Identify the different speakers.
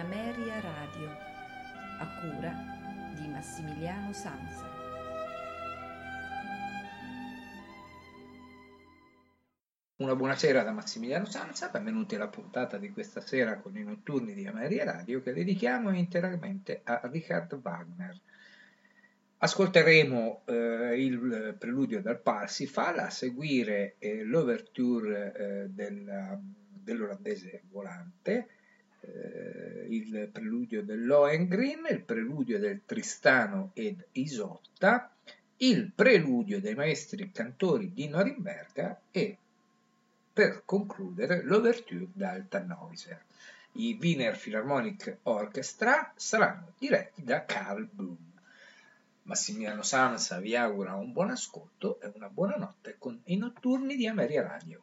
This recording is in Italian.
Speaker 1: Ameria Radio, a cura di Massimiliano Sanza.
Speaker 2: Una buonasera da Massimiliano Sanza, benvenuti alla puntata di questa sera con i notturni di Ameria Radio che dedichiamo interamente a Richard Wagner. Ascolteremo eh, il preludio dal Parsifal, a seguire eh, l'ouverture eh, del, dell'olandese volante, eh, il preludio del Lohengrin, il preludio del Tristano ed Isotta, il preludio dei maestri cantori di Norimberga e per concludere l'ouverture dal Tannhäuser. I Wiener Philharmonic Orchestra saranno diretti da Carl Boom. Massimiliano Sansa vi augura un buon ascolto e una buona notte con i notturni di Ameria Radio.